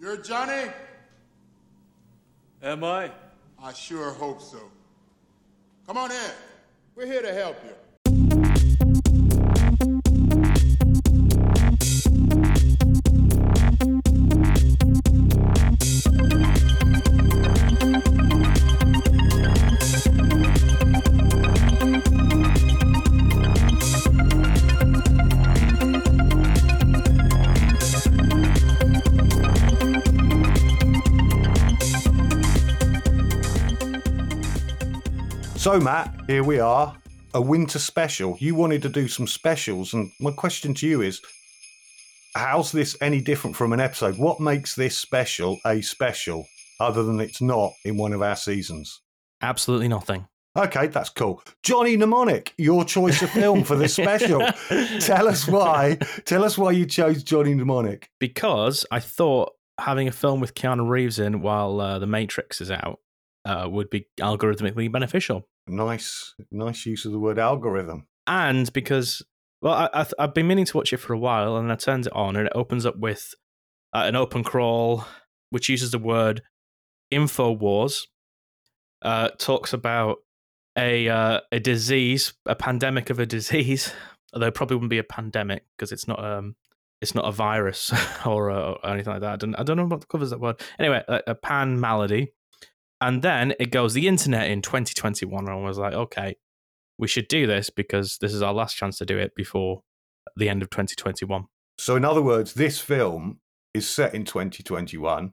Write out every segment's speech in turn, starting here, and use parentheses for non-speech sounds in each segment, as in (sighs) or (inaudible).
You're Johnny? Am I? I sure hope so. Come on in. We're here to help you. So, Matt, here we are, a winter special. You wanted to do some specials, and my question to you is how's this any different from an episode? What makes this special a special other than it's not in one of our seasons? Absolutely nothing. Okay, that's cool. Johnny Mnemonic, your choice of film for this special. (laughs) Tell us why. Tell us why you chose Johnny Mnemonic. Because I thought having a film with Keanu Reeves in while uh, The Matrix is out uh, would be algorithmically beneficial. Nice, nice use of the word algorithm. And because, well, I, I've been meaning to watch it for a while, and I turned it on, and it opens up with uh, an open crawl, which uses the word Infowars, uh, talks about a uh, a disease, a pandemic of a disease, (laughs) although it probably wouldn't be a pandemic because it's not um it's not a virus (laughs) or, uh, or anything like that. I don't, I don't know what covers that word. Anyway, a, a pan malady. And then it goes the internet in 2021. And I was like, okay, we should do this because this is our last chance to do it before the end of 2021. So, in other words, this film is set in 2021,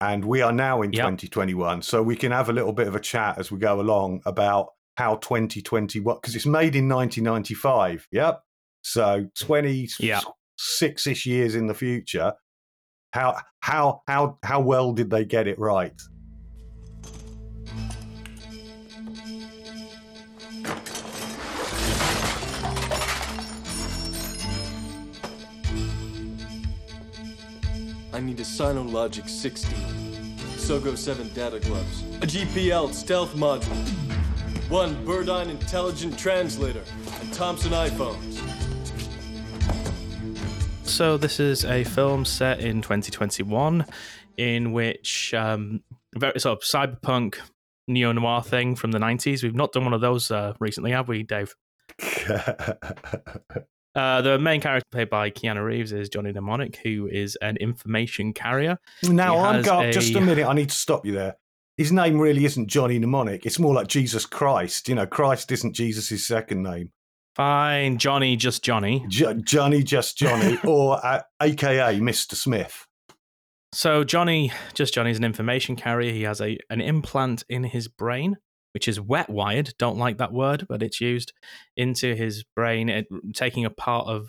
and we are now in Yep. 2021. So, we can have a little bit of a chat as we go along about how 2020 what because it's made in 1995. Yep. So, 26 Yeah. ish years in the future. How how how how well did they get it right? I need a Sinologic 16, Sogo 7 data gloves, a GPL stealth module, one Burdine intelligent translator, and Thomson EyePhones. So this is a film set in 2021 in which um, very sort of cyberpunk neo noir thing from the 90s. We've not done one of those uh, recently, have we, Dave? (laughs) Uh, the main character played by Keanu Reeves is Johnny Mnemonic, who is an information carrier. now, I'm got just a a- minute. I need to stop you there. His name really isn't Johnny Mnemonic. It's more like Jesus Christ. You know, Christ isn't Jesus' second name. Fine, Johnny, just Johnny. J- Johnny, just Johnny, (laughs) or uh, AKA Mr. Smith. So Johnny, just Johnny's an information carrier. He has a an implant in his brain, which is wet wired. Don't like that word, but it's used into his brain, it, taking a part of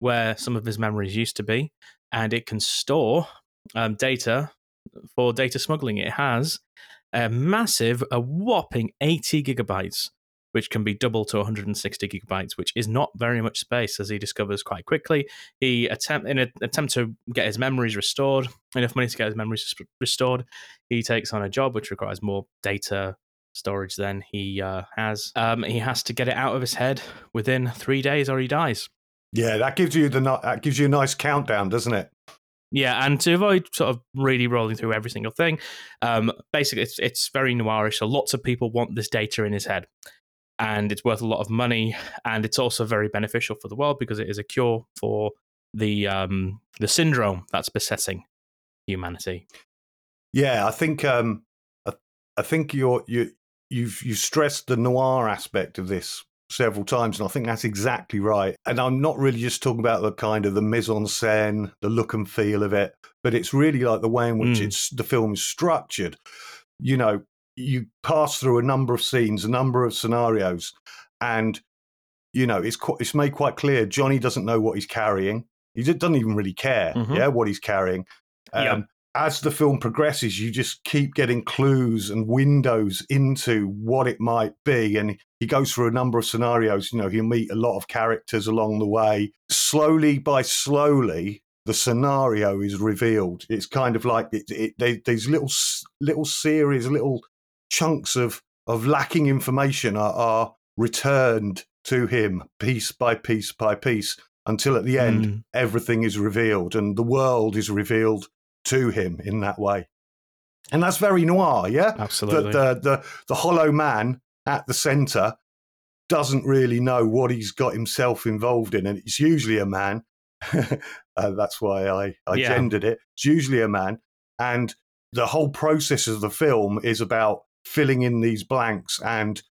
where some of his memories used to be, and it can store um, data for data smuggling. It has a massive, a whopping eighty gigabytes. Which can be double to 160 gigabytes, which is not very much space, as he discovers quite quickly. He attempt in an attempt to get his memories restored, enough money to get his memories restored. He takes on a job which requires more data storage than he uh, has. Um, he has to get it out of his head within three days, or he dies. Yeah, that gives you the that gives you a nice countdown, doesn't it? Yeah, and to avoid sort of really rolling through every single thing, um, basically it's it's very noirish. So lots of people want this data in his head, and it's worth a lot of money, and it's also very beneficial for the world because it is a cure for the um, the syndrome that's besetting humanity. Yeah, I think um, I, I think you're you you've you stressed the noir aspect of this several times, and I think that's exactly right. And I'm not really just talking about the kind of the mise en scène, the look and feel of it, but it's really like the way in which Mm. it's the film is structured. You know, you pass through a number of scenes, a number of scenarios, and you know it's qu- it's made quite clear Johnny doesn't know what he's carrying. He doesn't even really care, Mhm. yeah, what he's carrying. Yeah. Um, as the film progresses, you just keep getting clues and windows into what it might be. And he goes through a number of scenarios. You know, he'll meet a lot of characters along the way. Slowly by slowly, the scenario is revealed. It's kind of like it, it, they, these little little series, little chunks of of lacking information are, are returned to him piece by piece by piece until at the end Mm. everything is revealed and the world is revealed to him in that way. And that's very noir, yeah? Absolutely. The, the, the, the hollow man at the center doesn't really know what he's got himself involved in. And it's usually a man. (laughs) uh, that's why I, I Yeah. gendered it. It's usually a man. And the whole process of the film is about filling in these blanks and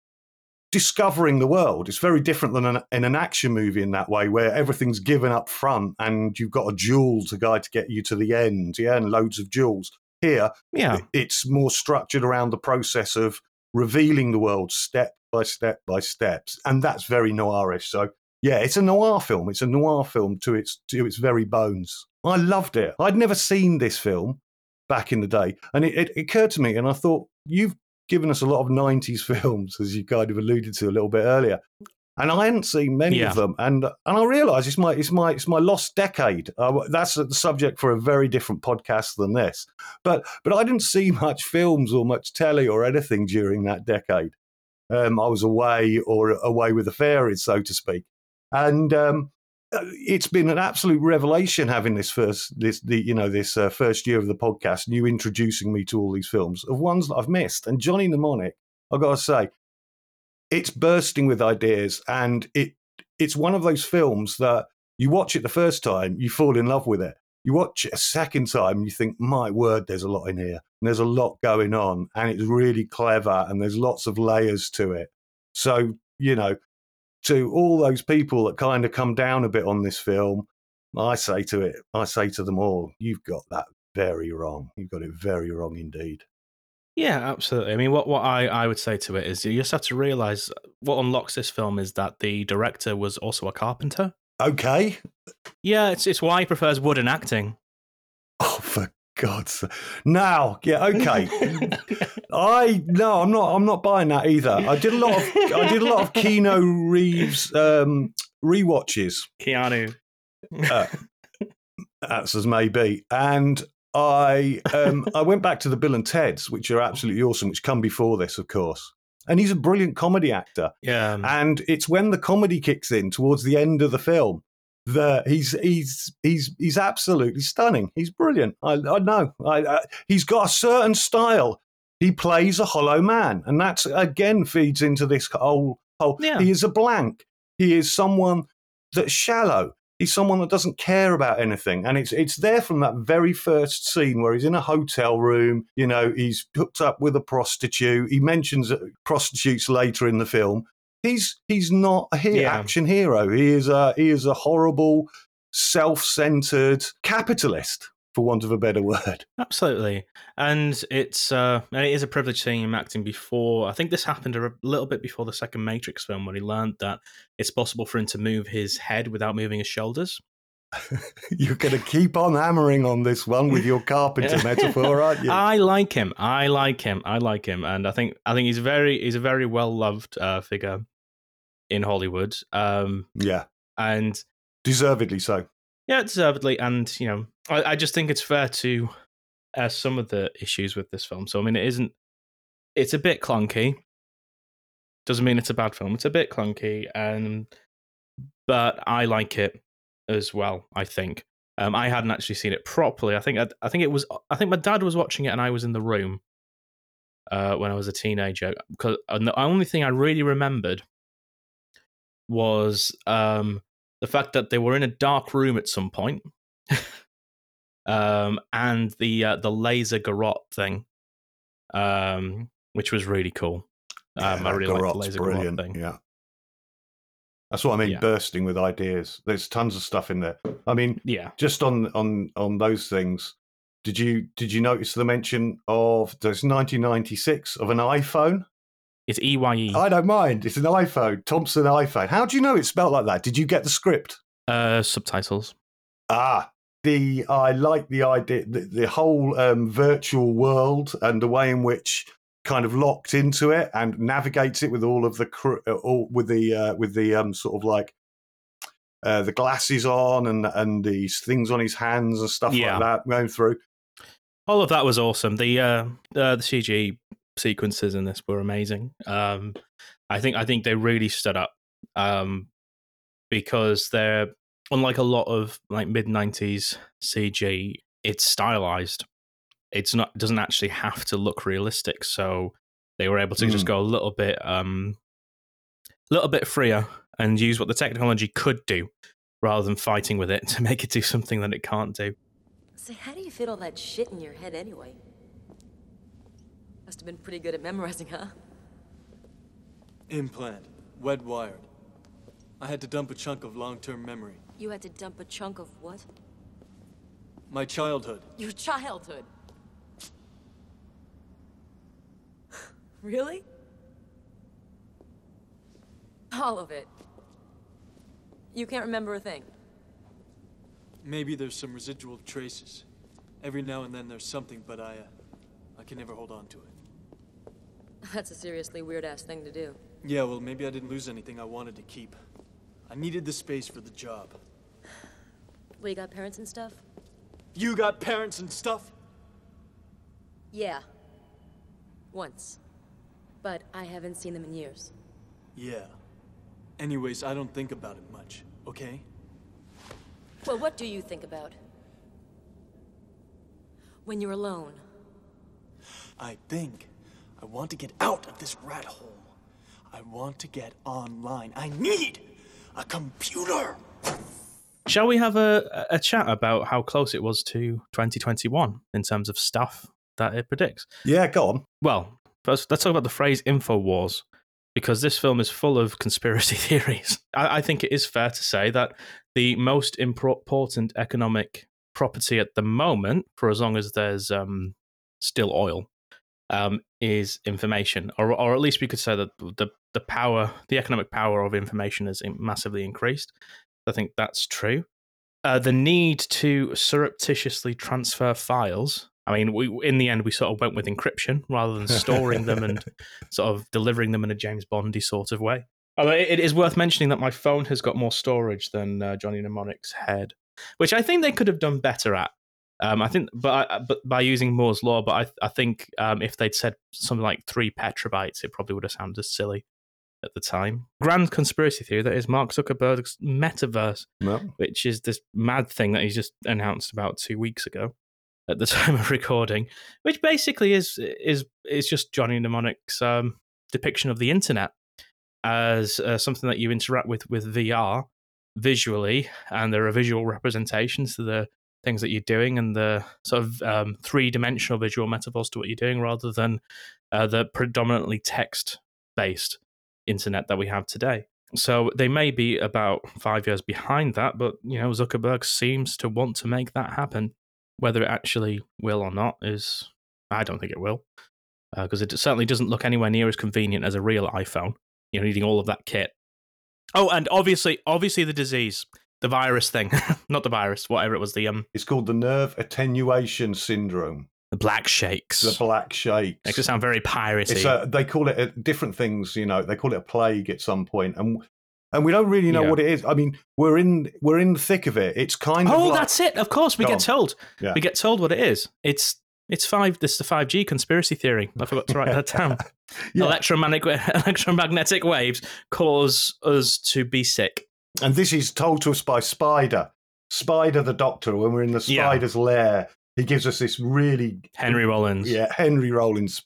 discovering the world. It's very different than an, in an action movie in that way, where everything's given up front and you've got a jewel to guide to get you to the end, yeah, and loads of jewels. Here, yeah. it's more structured around the process of revealing the world step by step by steps, and that's very noirish. So, yeah, it's a noir film. It's a noir film to its to its very bones. I loved it. I'd never seen this film back in the day, and it, it occurred to me, and I thought you've given us a lot of '90s (laughs) films, as you kind of alluded to a little bit earlier. And I hadn't seen many Yeah. of them, and and I realised it's my it's my it's my lost decade. Uh, that's the subject for a very different podcast than this. But but I didn't see (laughs) much films or much telly or anything during that decade. Um, I was away or away with the fairies, so to speak, and um, it's been an absolute revelation having this first this the you know this uh, first year of the podcast, and you introducing me to all these films of ones that I've missed. And Johnny Mnemonic, I've got to say, it's bursting with ideas, and it it's one of those films that you watch it the first time, you fall in love with it. You watch it a second time, and you think, my word, there's a lot in here. And there's a lot going on, and it's really clever, and there's lots of layers to it. So, you know, to all those people that kind of come down a bit on this film, I say to it, I say to them all, you've got that very wrong. You've got it very wrong indeed. Yeah, absolutely. I mean, what, what I, I would say to it is you just have to realize what unlocks this film is that the director was also a carpenter. Okay. Yeah, it's, it's why he prefers wood and acting. Oh, for God's. Now, yeah, okay. (laughs) I no, I'm not. I'm not buying that either. I did a lot of. I did a lot of Kino Reeves um, rewatches. Keanu. Uh, that's as may be, and I um, I went back to the Bill and Ted's, which are absolutely awesome, which come before this, of course. And he's a brilliant comedy actor. Yeah. And it's when the comedy kicks in towards the end of the film that he's he's he's he's absolutely stunning. He's brilliant. I, I know. I, I, he's got a certain style. He plays a hollow man, and that's again feeds into this whole whole. Yeah. He is a blank. He is someone that's shallow. He's someone that doesn't care about anything, and it's it's there from that very first scene where he's in a hotel room. You know, he's hooked up with a prostitute. He mentions uh, prostitutes later in the film. He's he's not a hero, Yeah. action hero. He is a he is a horrible, self-centered capitalist, for want of a better word. Absolutely, and it's uh, and it is a privilege seeing him acting before. I think this happened a little bit before the second Matrix film, when he learned that it's possible for him to move his head without moving his shoulders. (laughs) You're going to keep on hammering on this one with your carpenter (laughs) metaphor, aren't you? I like him. I like him. I like him, and I think I think he's very he's a very well loved uh, figure in Hollywood. Um, yeah, and deservedly so. yeah, deservedly. And you know, I, I just think it's fair to uh, some of the issues with this film. So I mean, it isn't. It's a bit clunky. Doesn't mean it's a bad film. It's a bit clunky, and but I like it as well. I think. Um, I hadn't actually seen it properly. I think I, I think it was. I think my dad was watching it, and I was in the room uh, when I was a teenager. Because and the only thing I really remembered was um, the fact that they were in a dark room at some point, (laughs) um, and the uh, the laser garrote thing, um, which was really cool. Um, Yeah, I really like the laser brilliant. garrote thing. Yeah. That's what I mean, Yeah. bursting with ideas. There's tons of stuff in there. I mean, Yeah, just on on on those things, did you did you notice the mention of there's 1996 of an iPhone? It's E Y E. I don't mind. It's an iPhone, Thompson iPhone. How do you know it's spelled like that? Did you get the script? uh, subtitles. Ah, the I like the idea, the, the whole um, virtual world and the way in which kind of locked into it and navigates it with all of the cr- uh, all with the uh, with the um, sort of like uh, the glasses on and and these things on his hands and stuff Yeah. like that going through. All of that was awesome. The uh, uh the CG sequences in this were amazing. Um, I think I think they really stood up um, because they're unlike a lot of like mid '90s CG. it's stylized. It's not doesn't actually have to look realistic. So they were able to just Mm. go a little bit um a little bit freer and use what the technology could do rather than fighting with it (laughs) to make it do something that it can't do. Say, how do you fit all that shit in your head anyway? Must have been pretty good at memorizing, huh? Implant. Wet wired. I had to dump a chunk of long term memory. You had to dump a chunk of what? My childhood. Your childhood. (sighs) really? All of it. You can't remember a thing. Maybe there's some residual traces. Every now and then there's something, but I, uh, I can never hold on to it. (laughs) That's a seriously weird ass thing to do. Yeah, well, maybe I didn't lose anything I wanted to keep. I needed the space for the job. Well, you got parents and stuff? You got parents and stuff? Yeah. Once. But I haven't seen them in years. Yeah. Anyways, I don't think about it much, okay? Well, what do you think about? When you're alone. I think I want to get out of this rat hole. I want to get online. I need a computer. Shall we have a, a chat about how close it was to 2021 in terms of stuff that it predicts? Yeah, go on. Well, first, let's talk about the phrase InfoWars, because this film is full of conspiracy (laughs) theories. I, I think it is fair to say that the most important economic property at the moment, for as long as there's um, still oil, um, is information, or, or at least we could say that the the power, the economic power of information has massively increased. I think that's true. Uh, the need to surreptitiously transfer files. I mean, we in the end we sort of went with encryption rather than storing them and (laughs) sort of delivering them in a James Bondy sort of way. Although it it is worth mentioning that my phone has got more storage than uh, Johnny Mnemonic's head, which I think they could have done better at. Um, I think, but I, but by using Moore's law, but I I think um, if they'd said something like three petabytes, it probably would have sounded silly at the time. Grand conspiracy theory that is Mark Zuckerberg's metaverse, No. which is this mad thing that he just announced about two weeks ago at the (laughs) time of recording, which basically is is is just Johnny Mnemonic's um, depiction of the internet as uh, something that you interact with with VR visually, and there are visual representations to the things that you're doing and the sort of um, three dimensional visual metaphors to what you're doing rather than uh, the predominantly text based internet that we have today. So they may be about five years behind that, but you know Zuckerberg seems to want to make that happen. Whether it actually will or not is, I don't think it will, because it certainly doesn't look anywhere near as convenient as a real iPhone. You know, needing all of that kit. Oh, and obviously, obviously the disease, the virus thing, (laughs) not the virus, whatever it was, the um, It's called the nerve attenuation syndrome, the black shakes. the black shakes. Makes it sound very piratey. It's a, they call it a, different things, you know. They call it a plague at some point, and and we don't really know Yeah. what it is. I mean, we're in we're in the thick of it. It's kind of oh, like, that's it. Of course, we Go get on. told. Yeah. We get told what it is. It's it's five. This is the five G conspiracy theory. I forgot to write that down. (laughs) Yeah. Electromagnetic (laughs) electromagnetic waves cause us to be sick. And this is told to us by Spider, Spider the Doctor. When we're in the Yeah. Spider's lair, he gives us this really Henry Rollins. yeah Henry Rollins,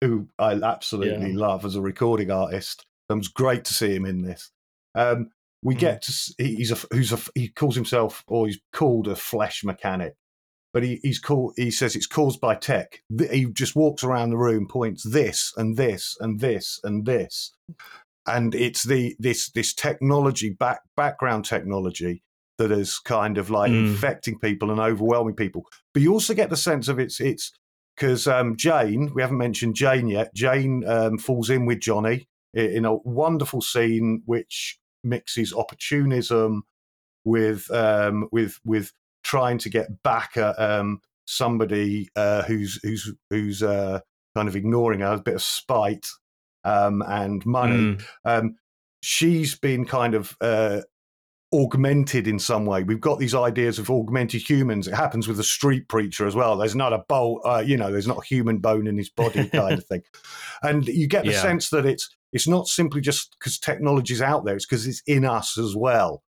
who I absolutely Yeah. love as a recording artist. It was great to see him in this. Um, we Mm. get to, he's a who's a he calls himself or he's called a flesh mechanic, but he, he's called he says it's caused by tech. He just walks around the room, points this and this and this and this, and it's the this this technology back background technology that is kind of like Mm. infecting people and overwhelming people. But you also get the sense of it's it's because um, Jane, we haven't mentioned Jane yet. Jane um, falls in with Johnny in a wonderful scene which mixes opportunism with um, with with trying to get back at um, somebody uh, who's who's who's uh, kind of ignoring her, a bit of spite um, and money. Mm. Um, she's been kind of uh, augmented in some way. We've got these ideas of augmented humans. It happens with the street preacher as well. There's not a bolt, uh, you know, there's not a human bone in his body kind of (laughs) thing. And you get the Yeah. sense that it's it's not simply just because technology's out there; it's because it's in us as well.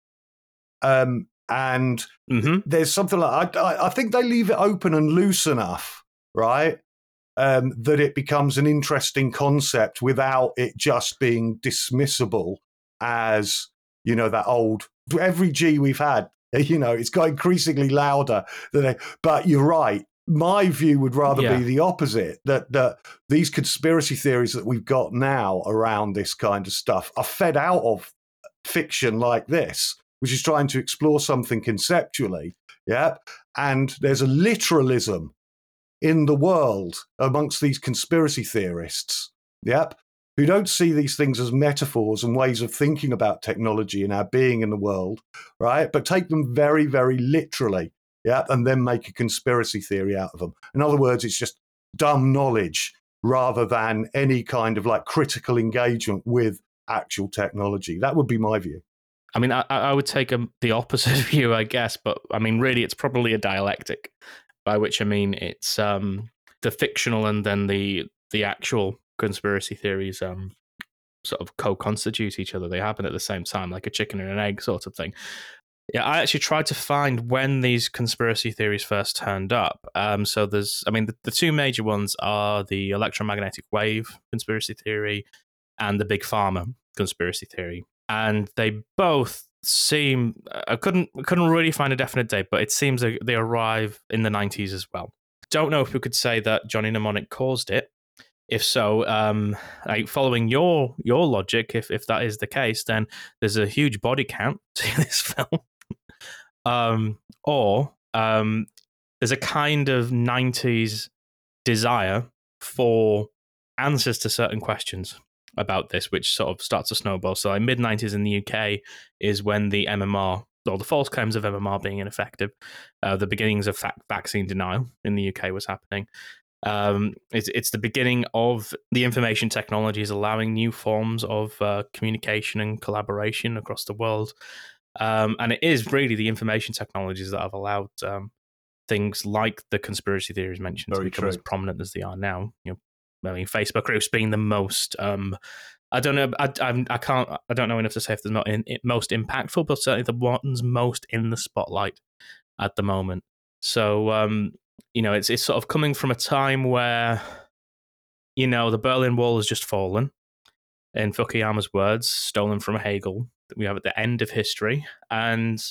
Um, And hmm there's something like I, I, I think they leave it open and loose enough, right? Um, that it becomes an interesting concept without it just being dismissible as you know that old every G we've had. (laughs) You know, it's got increasingly louder. Than but you're right. My view would rather Yeah. be the opposite. That that these conspiracy theories that we've got now around this kind of stuff are fed out of fiction like this, which is trying to explore something conceptually. Yeah. And there's a literalism in the world amongst these conspiracy theorists. Yep. Who don't see these things as metaphors and ways of thinking about technology and our being in the world, right? But take them very, very literally. Yeah. And then make a conspiracy theory out of them. In other words, it's just dumb knowledge rather than any kind of like critical engagement with actual technology. That would be my view. I mean, I, I would take a, the opposite (laughs) view, I guess, but I mean, really, it's probably a dialectic, by which I mean it's um, the fictional and then the the actual conspiracy theories um, sort of co-constitute each other. They happen at the same time, like a chicken and an egg sort of thing. Yeah, I actually tried to find when these conspiracy theories first turned up. Um, so there's, I mean, the, the two major ones are the electromagnetic wave conspiracy theory and the big pharma conspiracy theory, and they both seem. I couldn't couldn't really find a definite date, but it seems like they arrive in the 90s as well. Don't know if we could say that Johnny Mnemonic caused it. If so, um, like following your your logic, if if that is the case, then there's a huge body count (laughs) to this film um, or um, there's a kind of 90s desire for answers to certain questions about this, which sort of starts to snowball. So, like mid 90s in the UK is when the MMR, or the false claims of MMR being ineffective, uh, the beginnings of vaccine denial in the UK was happening. Um, it's, it's the beginning of the information technologies allowing new forms of uh, communication and collaboration across the world. Um, and it is really the information technologies that have allowed um, things like the conspiracy theories mentioned Very to become as prominent as they are now. You know, I mean, Facebook groups being the most. Um, I don't know. I, I'm, I can't. I don't know enough to say if they're not in, most impactful, but certainly the ones most in the spotlight at the moment. So, um, you know, it's it's sort of coming from a time where, you know, the Berlin Wall has just fallen. In Fukuyama's words, stolen from Hegel, that we have at the end of history, and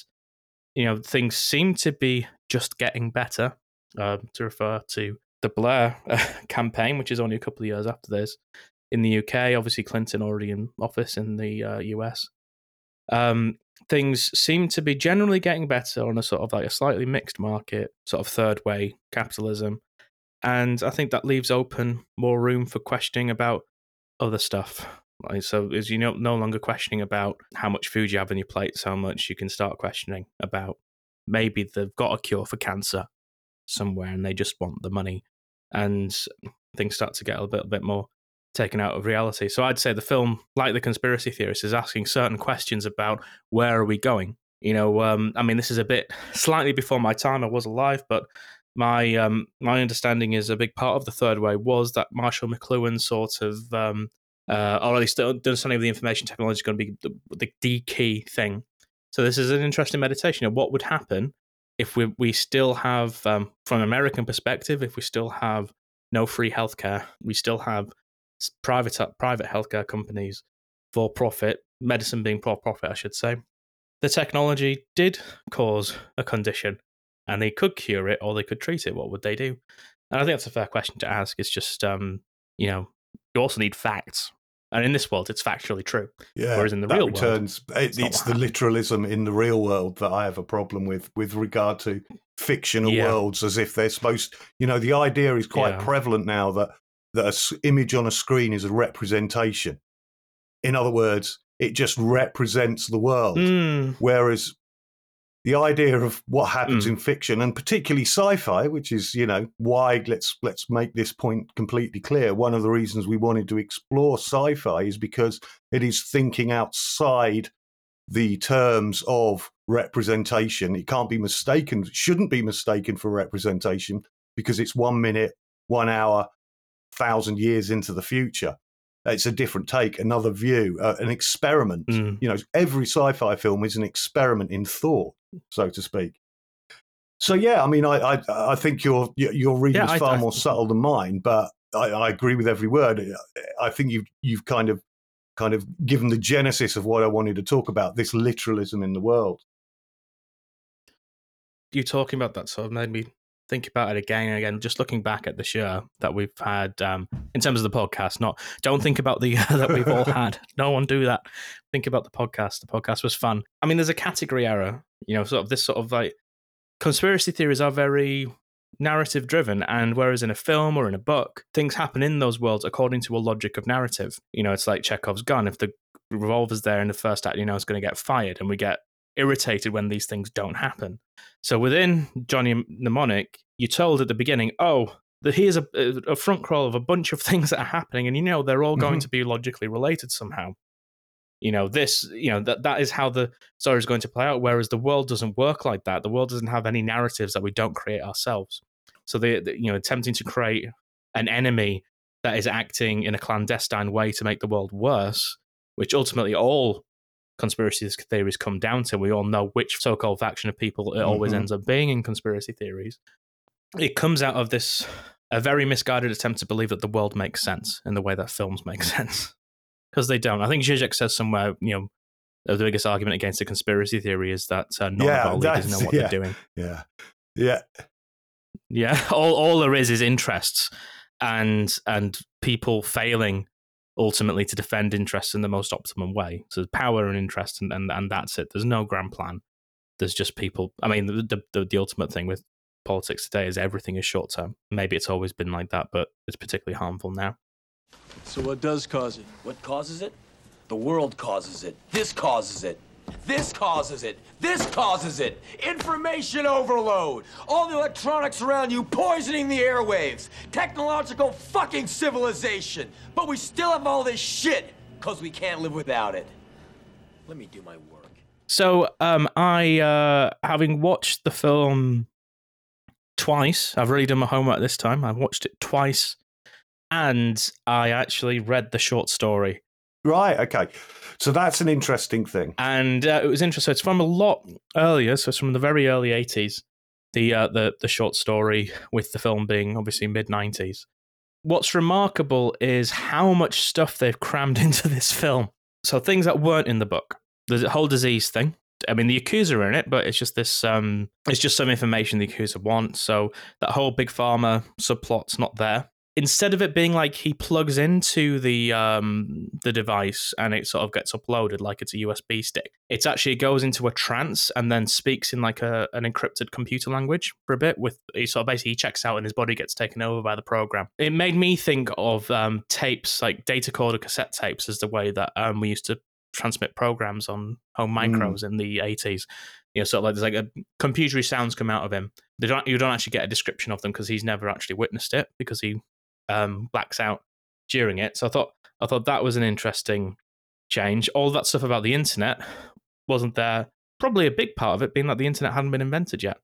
you know things seem to be just getting better. Uh, to refer to the Blair uh, (laughs) campaign, which is only a couple of years after this, in the UK, obviously Clinton already in office in the uh, US. Um, things seem to be generally getting better on a sort of like a slightly mixed market, sort of third way capitalism, and I think that leaves open more room for questioning about other stuff. Like, so, is you no, no longer questioning about how much food you have on your plate so much, you can start questioning about maybe they've got a cure for cancer somewhere and they just want the money, and things start to get a little bit more taken out of reality. So, I'd say the film, like the conspiracy theorist, is asking certain questions about where are we going. You know, um, I mean, this is a bit (laughs) slightly before my time. I was alive, but my um, my understanding is a big part of the third way was that Marshall McLuhan sort of um, uh, or at least the understanding of the information technology is going to be the, the, key thing. So this is an interesting meditation of what would happen if we we still have, um, from an American perspective, if we still have no free healthcare, we still have private private healthcare companies for profit, medicine being for profit, I should say. The technology did cause a condition, and they could cure it or they could treat it. What would they do? And I think that's a fair question to ask. It's just, um, you know, you also need facts. And in this world, it's factually true. Yeah, Whereas in the real world, returns, it, it's it's the literalism in the real world that I have a problem with, with regard to fictional Yeah. worlds, as if they're supposed. You know, the idea is quite Yeah. prevalent now that that an image on a screen is a representation. In other words, it just represents the world. Mm, Whereas the idea of what happens Mm. in fiction and particularly sci-fi, which is, you know, why let's let's make this point completely clear. One of the reasons we wanted to explore sci-fi is because it is thinking outside the terms of representation. It can't be mistaken, shouldn't be mistaken for representation because it's one minute, one hour, thousand years into the future. It's a different take, another view, uh, an experiment mm. you know every sci-fi film is an experiment in thought so to speak. So yeah, I mean, I I, I think your your reading Yeah, is far I- more subtle than mine, but I, I agree with every word. I think you've you've kind of kind of given the genesis of what I wanted to talk about this literalism in the world. you talking about that sort of made me think about it again and again. Just looking back at the show that we've had um, in terms of the podcast. Not don't think about the year (laughs) that we've all (laughs) had. No one do that. Think about the podcast. The podcast was fun. I mean, there's a category error. You know, sort of this sort of like conspiracy theories are very narrative driven and whereas in a film or in a book things happen in those worlds according to a logic of narrative you know it's like chekhov's gun if the revolver's there in the first act you know it's going to get fired and we get irritated when these things don't happen so within Johnny Mnemonic, you're told at the beginning, oh, that here's a, a front crawl of a bunch of (laughs) things that are happening, and you know they're all going Mhm. to be logically related somehow. You know, this, you know, that that is how the story is going to play out. Whereas the world doesn't work like that. The world doesn't have any narratives that we don't create ourselves. So they, they you know, attempting to create an enemy that is acting in a clandestine way to make the world worse, which ultimately all conspiracy theories come down to. We all know which so-called faction of people it always Mhm. ends up being in conspiracy theories. It comes out of this a very misguided attempt to believe that the world makes sense in the way that films make (laughs) sense because they don't. I think Zizek says somewhere, you know, the biggest argument against the conspiracy theory is that uh, none Yeah, of our leaders know what yeah. they're doing. Yeah, yeah, Yeah, (laughs) all all there is is interests and and people failing ultimately to defend interests in the most optimum way. So power and interest, and, and and that's it. There's no grand plan. There's just people. I mean, the the, the ultimate thing with politics today is everything is short term. Maybe it's always been like that, but it's particularly harmful now. So what does cause it? What causes it? The world causes it. This causes it. This causes it. This causes it. Information overload. All the electronics around you poisoning the airwaves. Technological fucking civilization. But we still have all this shit because we can't live without it. Let me do my work. So, um, I uh, having watched the film twice, I've really done my homework this time. I've watched it twice, and I actually read the short story, right. Okay, so that's an interesting thing. and uh, it was interesting. It's from a lot earlier, so it's from the very early '80s. The uh, the the short story with the film being obviously mid '90s. What's remarkable is how much stuff they've crammed (laughs) into this film. So things that weren't in the book. The whole disease thing. I mean, the Yakuza are in it, but it's just this. Um, it's just some information the Yakuza wants. So that whole big pharma subplot's not there. Instead of it being like he plugs into the um, the device and it sort of gets uploaded like it's a USB stick, it's actually goes into a trance and then speaks in like a an encrypted computer language for a bit. With he sort of basically he checks out and his body gets taken over by the program. It made me think of um, tapes like data or cassette tapes as the way that um, we used to transmit programs on home micros in the 80s you know sort of like there's like a computery sounds come out of him they don't you don't actually get a description of them because he's never actually witnessed it because he um blacks out during it so i thought i thought that was an interesting change all that stuff about the internet wasn't there probably a big part of it being that the internet hadn't been invented yet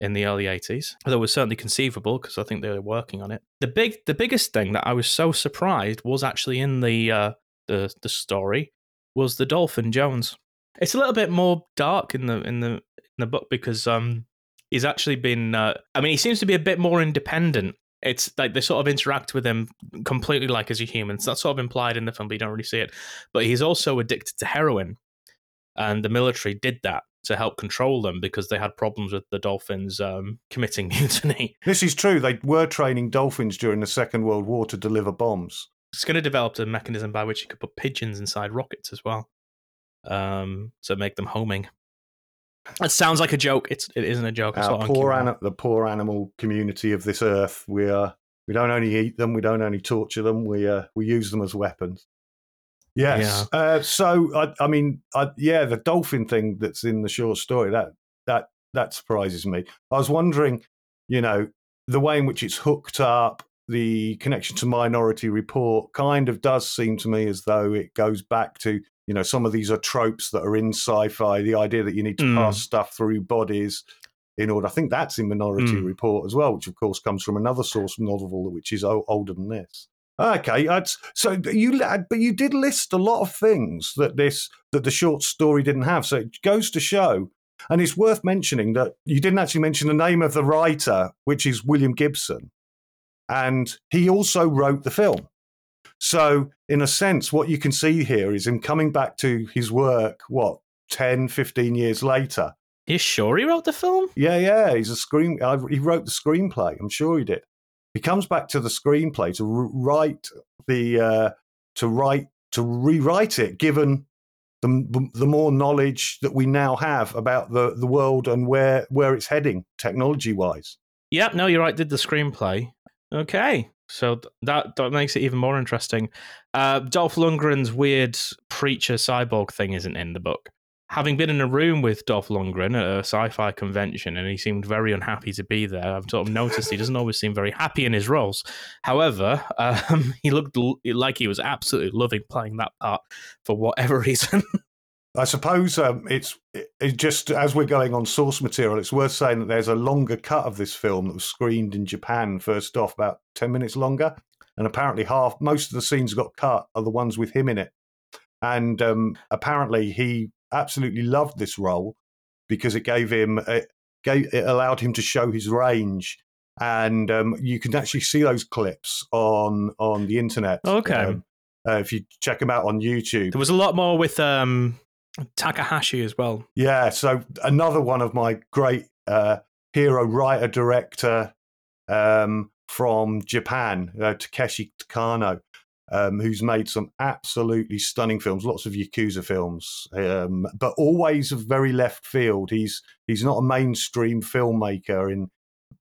in the early 80s although it was certainly conceivable because i think they were working on it the big the biggest thing that i was so surprised was actually in the uh the the story was the Dolphin Jones. It's a little bit more dark in the in the in the book because um he's actually been uh, I mean he seems to be a bit more independent. It's like they sort of interact with him completely like as a human. So that's sort of implied in the film, but you don't really see it. But he's also addicted to heroin, and the military did that to help control them because they had problems with the dolphins um, committing (laughs) mutiny. This is true. They were training dolphins during the Second World War to deliver bombs. Skinner developed a mechanism by which he could put pigeons inside rockets as well, um, to make them homing. It sounds like a joke. It's it isn't a joke. Our poor the poor animal community of this earth. We are we don't only eat them, we don't only torture them, we uh, we use them as weapons. Yes. Uh, so I, I mean, I, yeah, the dolphin thing that's in the short story that that that surprises me. I was wondering, you know, the way in which it's hooked up, the connection to Minority Report, kind of does seem to me as though it goes back to you know some of these are tropes that are in sci-fi. The idea that you need to Mm. pass stuff through bodies in order. I think that's in Minority Mm. Report as well, which of course comes from another source novel which is older than this. Okay, so you but you did list a lot of things that this that the short story didn't have. So it goes to show And it's worth mentioning that you didn't actually mention the name of the writer, which is William Gibson. And he also wrote the film. So, in a sense, what you can see here is him coming back to his work, what, 10, 15 years later. You sure he wrote the film? Yeah, yeah. He's a screen. He wrote the screenplay. I'm sure he did. He comes back to the screenplay to write the uh, to write to rewrite it, given the the more knowledge that we now have about the the world and where where it's heading technology wise. Yep. No, you're right. Did the screenplay? Okay. So that that makes it even more interesting. Uh, Dolph Lundgren's weird preacher cyborg thing isn't in the book having been in a room with Dolph Lundgren at a sci-fi convention, and he seemed very unhappy to be there. I've sort of noticed he doesn't always seem very happy in his roles. However, (laughs) um, he looked l- like he was absolutely loving playing that part for whatever (laughs) reason. I suppose um, it's it just as we're going on source material, it's worth saying that there's a longer cut of this film that was screened in Japan first off, about ten minutes longer, and apparently half most of the scenes got cut are the ones with him in it. And um, apparently, he absolutely loved this role because it gave him it, gave, it allowed him to show his range. And um, you can actually see those clips on on the internet. Okay. Um, uh, if you check them out on youtube. There was a lot more with um, takahashi as well yeah so another one of my great uh, hero writer director um, from japan uh, takeshi kitano um, who's made some absolutely stunning films, lots of Yakuza films, um, but always of very left field. He's he's not a mainstream filmmaker in,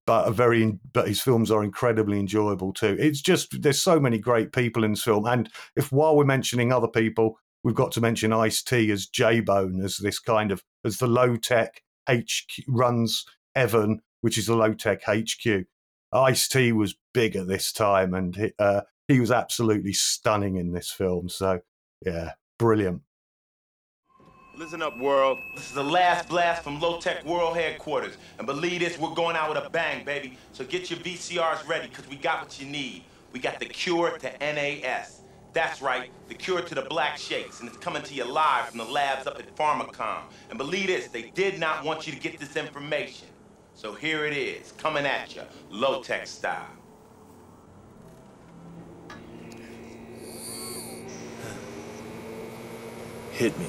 but a very but his films are incredibly enjoyable too. It's just there's so many great people in this film, and if while we're mentioning other people, we've got to mention Ice T as J Bone as this kind of as the low tech HQ runs Evan, which is the low tech HQ. Ice T was big at this time, and uh, he was absolutely stunning in this film. So, yeah, brilliant. Listen up, world. This is the last blast from Low Tech World Headquarters. And believe this, we're going out with a bang, baby. So get your VCRs ready, because we got what you need. We got the cure to NAS. That's right, the cure to the black shakes, and it's coming to you live from the labs up at PharmaKom. And believe this, they did not want you to get this information. So here it is, coming at you, low tech style. hit me.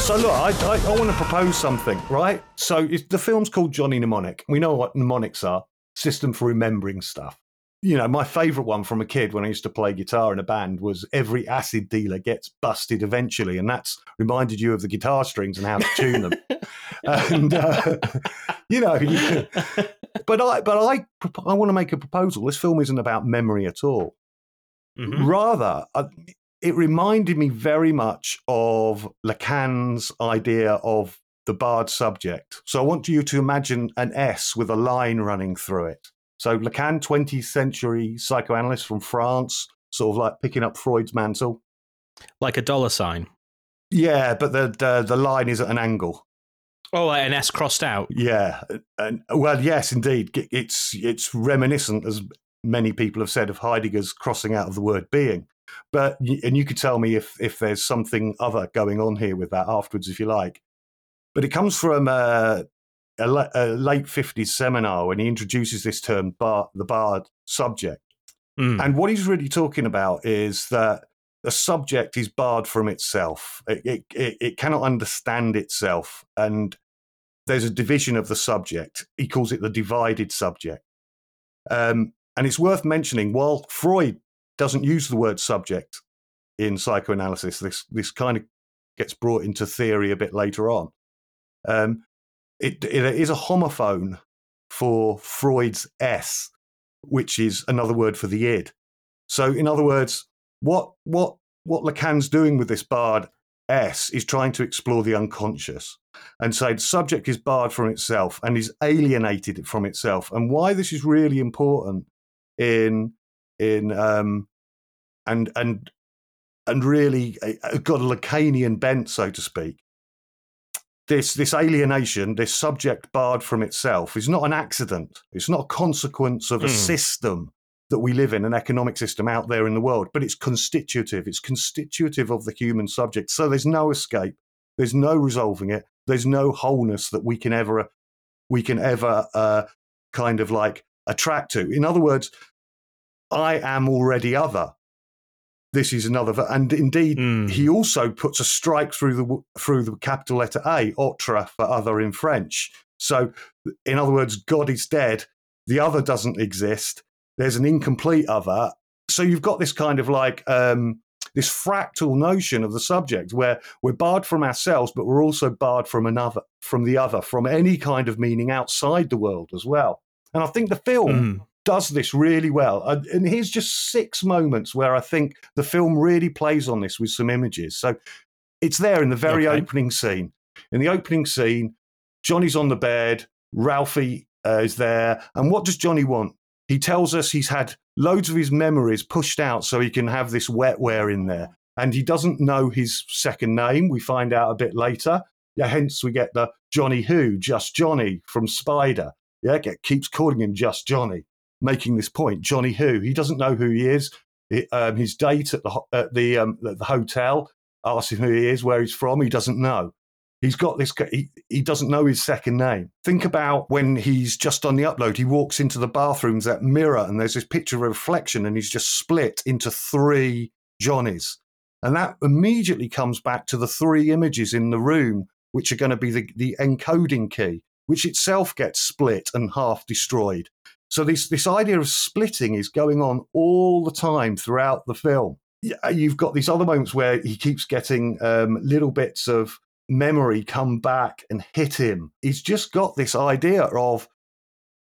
So look, I, I, I want to propose something, right? So the film's called Johnny Mnemonic. We know what mnemonics are. System for remembering stuff. You know, my favourite one from a kid when I used to play guitar in a band was every acid dealer gets busted eventually, and that's reminded you of the guitar strings and how to tune them. (laughs) and uh, (laughs) you know, (laughs) but I but I I want to make a proposal. This film isn't about memory at all. Mm-hmm. Rather, uh, it reminded me very much of Lacan's idea of the barred subject. So I want you to imagine an S with a line running through it. So Lacan, 20th century psychoanalyst from France, sort of like picking up Freud's mantle. Like a dollar sign. Yeah, but the the, the line is at an angle. Oh, an S crossed out. Yeah, and well, yes, indeed. It's it's reminiscent, as many people have said, of Heidegger's crossing out of the word being. But and you could tell me if if there's something other going on here with that afterwards, if you like. But it comes from uh, a, a, a late '50s seminar when he introduces this term, bar, the barred subject. Mm. And what he's really talking about is that the subject is barred from itself. It, it, it cannot understand itself, and there's a division of the subject. He calls it the divided subject. Um, and it's worth mentioning, while Freud doesn't use the word subject in psychoanalysis. This this kind of gets brought into theory a bit later on. Um, it, it is a homophone for Freud's Es, which is another word for the id. So, in other words, what what what Lacan's doing with this barred S is trying to explore the unconscious and say the subject is barred from itself and is alienated from itself. And why this is really important in in um, and and and really got a Lacanian bent, so to speak. This this alienation, this subject barred from itself, is not an accident. It's not a consequence of a mm. system that we live in, an economic system out there in the world, but it's constitutive. It's constitutive of the human subject. So there's no escape. There's no resolving it. there's no wholeness that we can ever we can ever uh, kind of like attract to. In other words, I am already other. This is another, and indeed, Mm. he also puts a strike through the through the capital letter A, autre for other in French. So, in other words, God is dead. The other doesn't exist. There's an incomplete other. So you've got this kind of like um, this fractal notion of the subject where we're barred from ourselves, but we're also barred from another, from the other, from any kind of meaning outside the world as well. And I think the film Mm. Does this really well. And here's just six moments where I think the film really plays on this with some images. So it's there in the very Okay. opening scene. In the opening scene, Johnny's on the bed, Ralphie uh, is there. And what does Johnny want? He tells us he's had loads of his memories pushed out so he can have this wetware in there. And he doesn't know his second name. We find out a bit later. Yeah, hence we get the Johnny Who, just Johnny from Spider. Yeah, get, keeps calling him just Johnny, making this point. Johnny Who. He doesn't know who he is. Um, his date at the at the um, at the hotel asks him who he is, where he's from. He doesn't know. He's got this. He, he doesn't know his second name. Think about when he's just on the upload. He walks into the bathrooms, that mirror, and there's this picture of reflection, and he's just split into three Johnnies. And that immediately comes back to the three images in the room, which are going to be the, the encoding key, which itself gets split and half destroyed. So this this idea of splitting is going on all the time throughout the film. You've got these other moments where he keeps getting um, little bits of memory come back and hit him. He's just got this idea of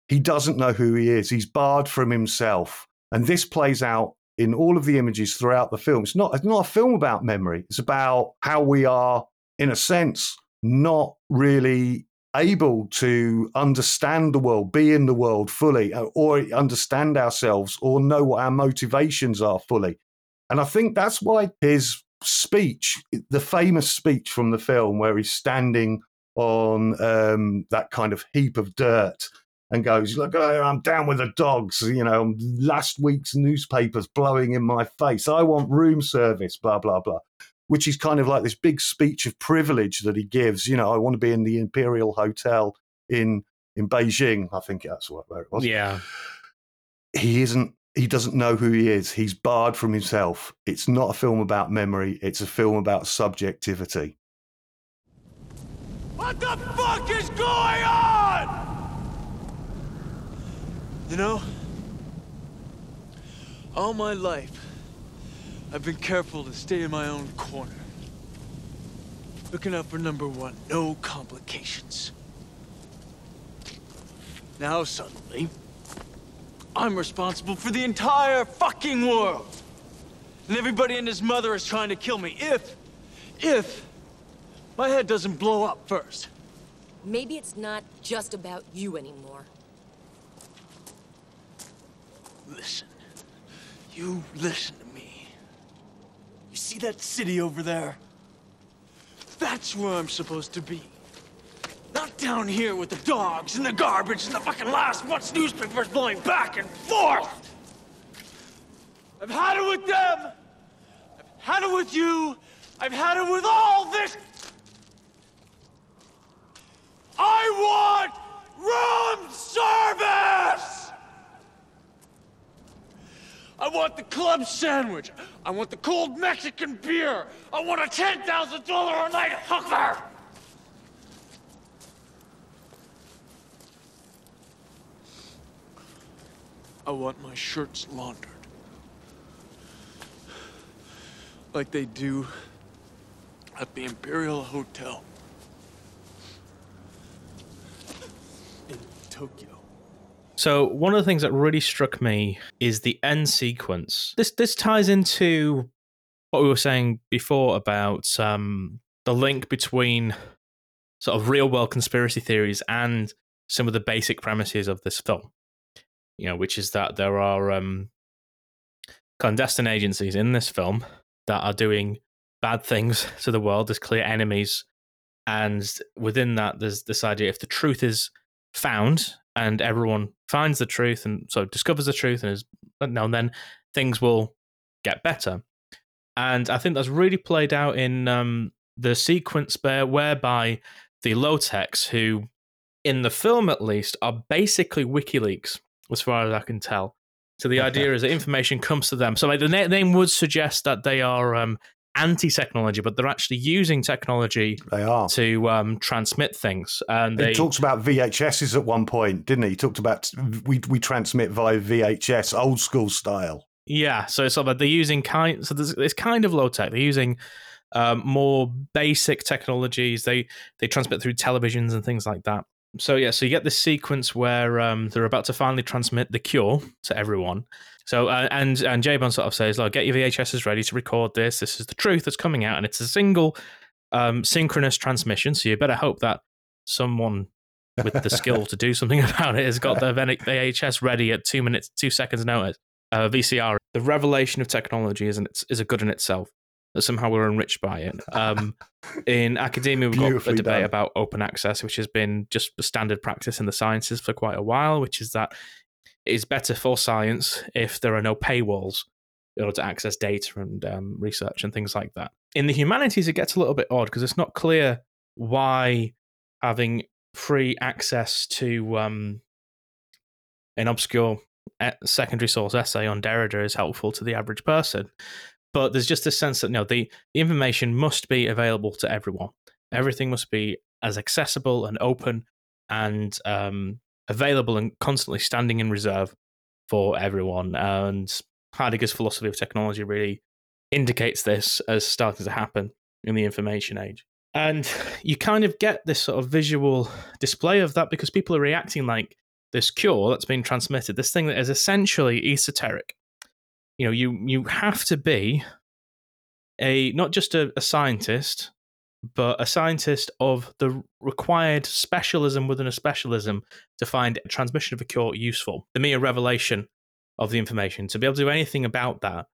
he doesn't know who he is. He's barred from himself, and this plays out in all of the images throughout the film. It's not it's not a film about memory. It's about how we are, in a sense, not really able to understand the world, be in the world fully, uh, or understand ourselves, or know what our motivations are fully. And I think that's why his speech, the famous speech from the film, where he's standing on um, that kind of heap of dirt and goes, Look, I'm down with the dogs. You know, last week's newspapers blowing in my face. I want room service, blah, blah, blah. Which is kind of like this big speech of privilege that he gives. You know, I want to be in the Imperial Hotel in in Beijing. I think that's what where it was Yeah. he isn't he doesn't know who he is he's barred from himself it's not a film about memory it's a film about subjectivity What the fuck is going on? You know, all my life, I've been careful to stay in my own corner. Looking out for number one, no complications. Now suddenly, I'm responsible for the entire fucking world. And everybody and his mother is trying to kill me if, if my head doesn't blow up first. Maybe it's not just about you anymore. Listen. You listen. You see that city over there? That's where I'm supposed to be. Not down here with the dogs and the garbage and the fucking last month's newspapers blowing back and forth. I've had it with them. I've had it with you. I've had it with all this. I want room service! I want the club sandwich. I want the cold Mexican beer. I want a $10,000 a night hooker. I want my shirts laundered. Like they do at the Imperial Hotel in Tokyo. So one of the things that really struck me is the end sequence. This this ties into what we were saying before about um, the link between sort of real world conspiracy theories and some of the basic premises of this film. You know, which is that there are um, clandestine agencies in this film that are doing bad things (laughs) to the world. There's clear enemies, and within that, there's this idea if the truth is found and everyone finds the truth and so discovers the truth and is now and then things will get better. And I think that's really played out in um, the sequence there, whereby the low techs who, in the film at least, are basically WikiLeaks, as far as I can tell. So the idea (laughs) is that information comes to them. So like, the na- name would suggest that they are um, anti-technology, but they're actually using technology They are. to um, transmit things. And they He talks about VHSs at one point, didn't he? He talked about we we transmit via VHS, old school style. Yeah, so it's sort of they're using kind. So it's kind of low tech. They're using um, more basic technologies. They they transmit through televisions and things like that. So yeah, so you get this sequence where um, they're about to finally transmit the cure to everyone. So uh, and and J Bone sort of says, "Like, get your VHSs ready to record this. This is the truth that's coming out, and it's a single um, synchronous transmission. So you better hope that someone with the skill to do something (laughs) about it has got their VHS ready at two minutes, two seconds notice." uh, VCR. The revelation of technology is, an, is a good in itself. That somehow we're enriched by it. Um, (laughs) in academia, we've got a debate done. about open access, which has been just the standard practice in the sciences for quite a while, which is that it is better for science if there are no paywalls in order to access data and um, research and things like that. In the humanities, it gets a little bit odd because it's not clear why having free access to um, an obscure e- secondary source essay on Derrida is helpful to the average person. But there's just a sense that no, the, the information must be available to everyone. Everything must be as accessible and open and um, available and constantly standing in reserve for everyone. And Heidegger's philosophy of technology really indicates this as starting to happen in the information age. And you kind of get this sort of visual display of that because people are reacting like this cure that's been transmitted, this thing that is essentially esoteric. You know, you you have to be a not just a, a scientist, but a scientist of the required specialism within a specialism to find transmission of a cure useful. The mere revelation of the information, to be able to do anything about that,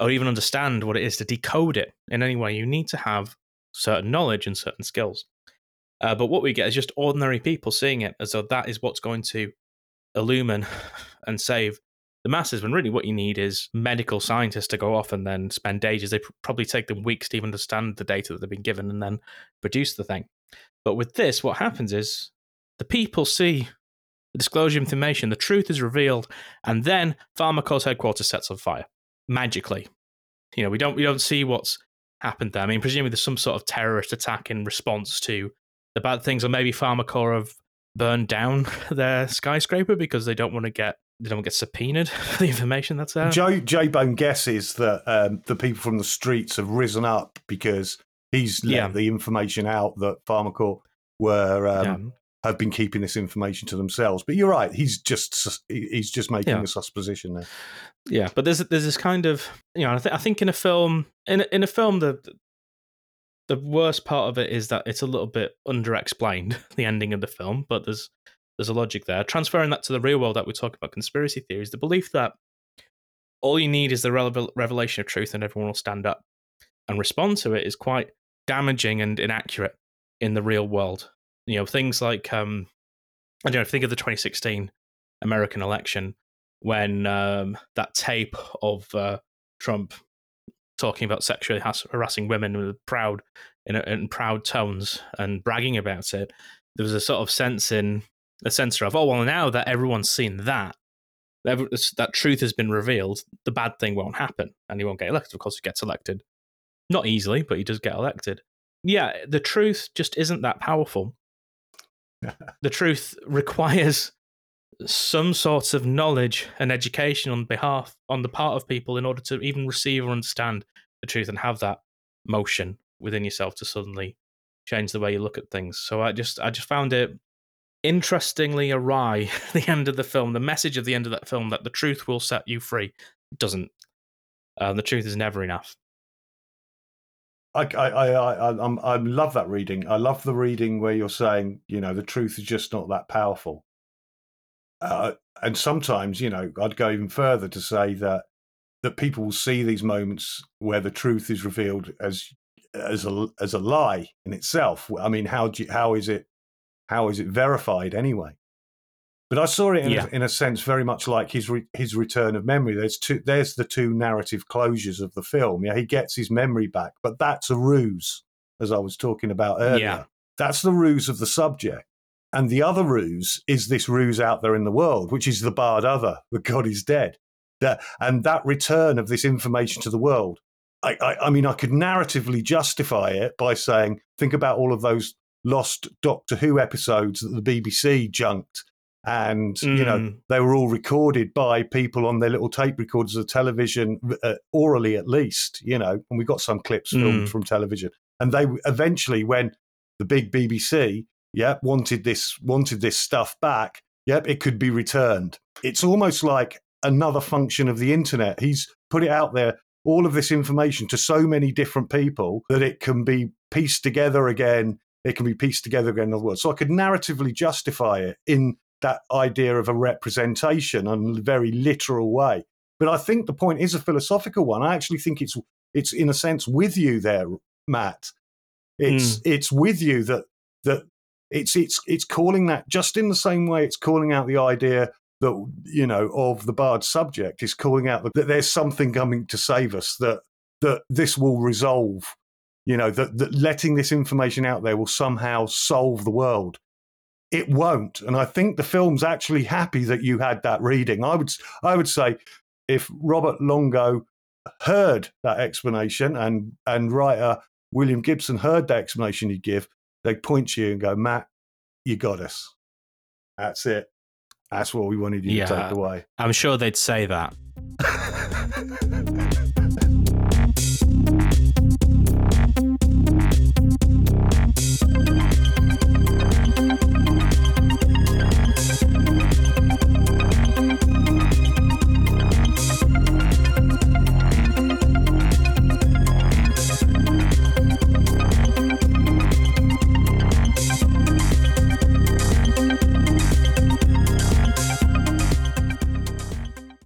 or even understand what it is to decode it in any way, you need to have certain knowledge and certain skills. Uh, but what we get is just ordinary people seeing it as though that is what's going to illumine and save the masses. When really what you need is medical scientists to go off and then spend ages. They pr- probably take them weeks to even understand the data that they've been given and then produce the thing. But with this, what happens is the people see the disclosure information, the truth is revealed, and then PharmaKom's headquarters sets on fire magically. You know, we don't we don't see what's happened there. I mean, presumably there's some sort of terrorist attack in response to the bad things, or maybe Pharmacor have burned down (laughs) their skyscraper because they don't want to get they don't get subpoenaed (laughs) for the information that's there. Joe J Bone guesses that um, the people from the streets have risen up because he's let Yeah. the information out that PharmaKom were um, Yeah. have been keeping this information to themselves. But you're right; he's just he's just making Yeah. a supposition there. yeah, but there's there's this kind of you know I, th- I think in a film in a, in a film the the worst part of it is that it's a little bit underexplained (laughs) the ending of the film, but there's there's a logic there. Transferring that to the real world that we talk about conspiracy theories, the belief that all you need is the revel- revelation of truth and everyone will stand up and respond to it is quite damaging and inaccurate in the real world. You know, things like um I don't know, think of the 2016 American election when um, that tape of uh, Trump talking about sexually harassing women with proud in, in proud tones and bragging about it. There was a sort of sense in a sense of oh well now that everyone's seen that that truth has been revealed, the bad thing won't happen and he won't get elected. Of course, he gets elected, not easily, but he does get elected. Yeah, the truth just isn't that powerful. (laughs) the truth requires some sort of knowledge and education on behalf on the part of people in order to even receive or understand the truth and have that motion within yourself to suddenly change the way you look at things. So I just I just found it interestingly awry (laughs) the end of the film. The message of the end of that film that the truth will set you free doesn't. Um, the truth is never enough. I, I, I, I, I love that reading. I love the reading where you're saying, you know, the truth is just not that powerful. Uh, and sometimes, you know, I'd go even further to say that that people will see these moments where the truth is revealed as as a as a lie in itself. I mean, how do you, how is it how is it verified anyway? But I saw it in, Yeah. a, in a sense very much like his re, his return of memory. There's two there's the two narrative closures of the film. Yeah, he gets his memory back, but that's a ruse, as I was talking about earlier. Yeah. That's the ruse of the subject. And the other ruse is this ruse out there in the world, which is the barred Other, the God is dead. That, and that return of this information to the world. I, I, I mean, I could narratively justify it by saying, think about all of those lost Doctor Who episodes that the BBC junked. And, mm. you know, Mm. they were all recorded by people on their little tape recorders of television, uh, orally at least, you know, and we got some clips filmed Mm. from television. And they eventually, when the big BBC, yep, wanted this wanted this stuff back, yep, it could be returned. It's almost like another function of the internet. He's put it out there, all of this information to so many different people that it can be pieced together again. It can be pieced together again in other words. So I could narratively justify it in that idea of a representation in a very literal way. But I think the point is a philosophical one. I actually think it's it's in a sense with you there, Matt. It's hmm. it's with you that that it's it's it's calling that just in the same way it's calling out the idea that you know of the barred subject is calling out that, that there's something coming to save us that that this will resolve you know that, that letting this information out there will somehow solve the world. It won't. And i think the film's actually happy that you had that reading. I would i would say if robert longo heard that explanation and and writer william gibson heard that explanation you give they'd point to you and go matt you got us. That's it. That's what we wanted you to take away. I'm sure they'd say that. (laughs)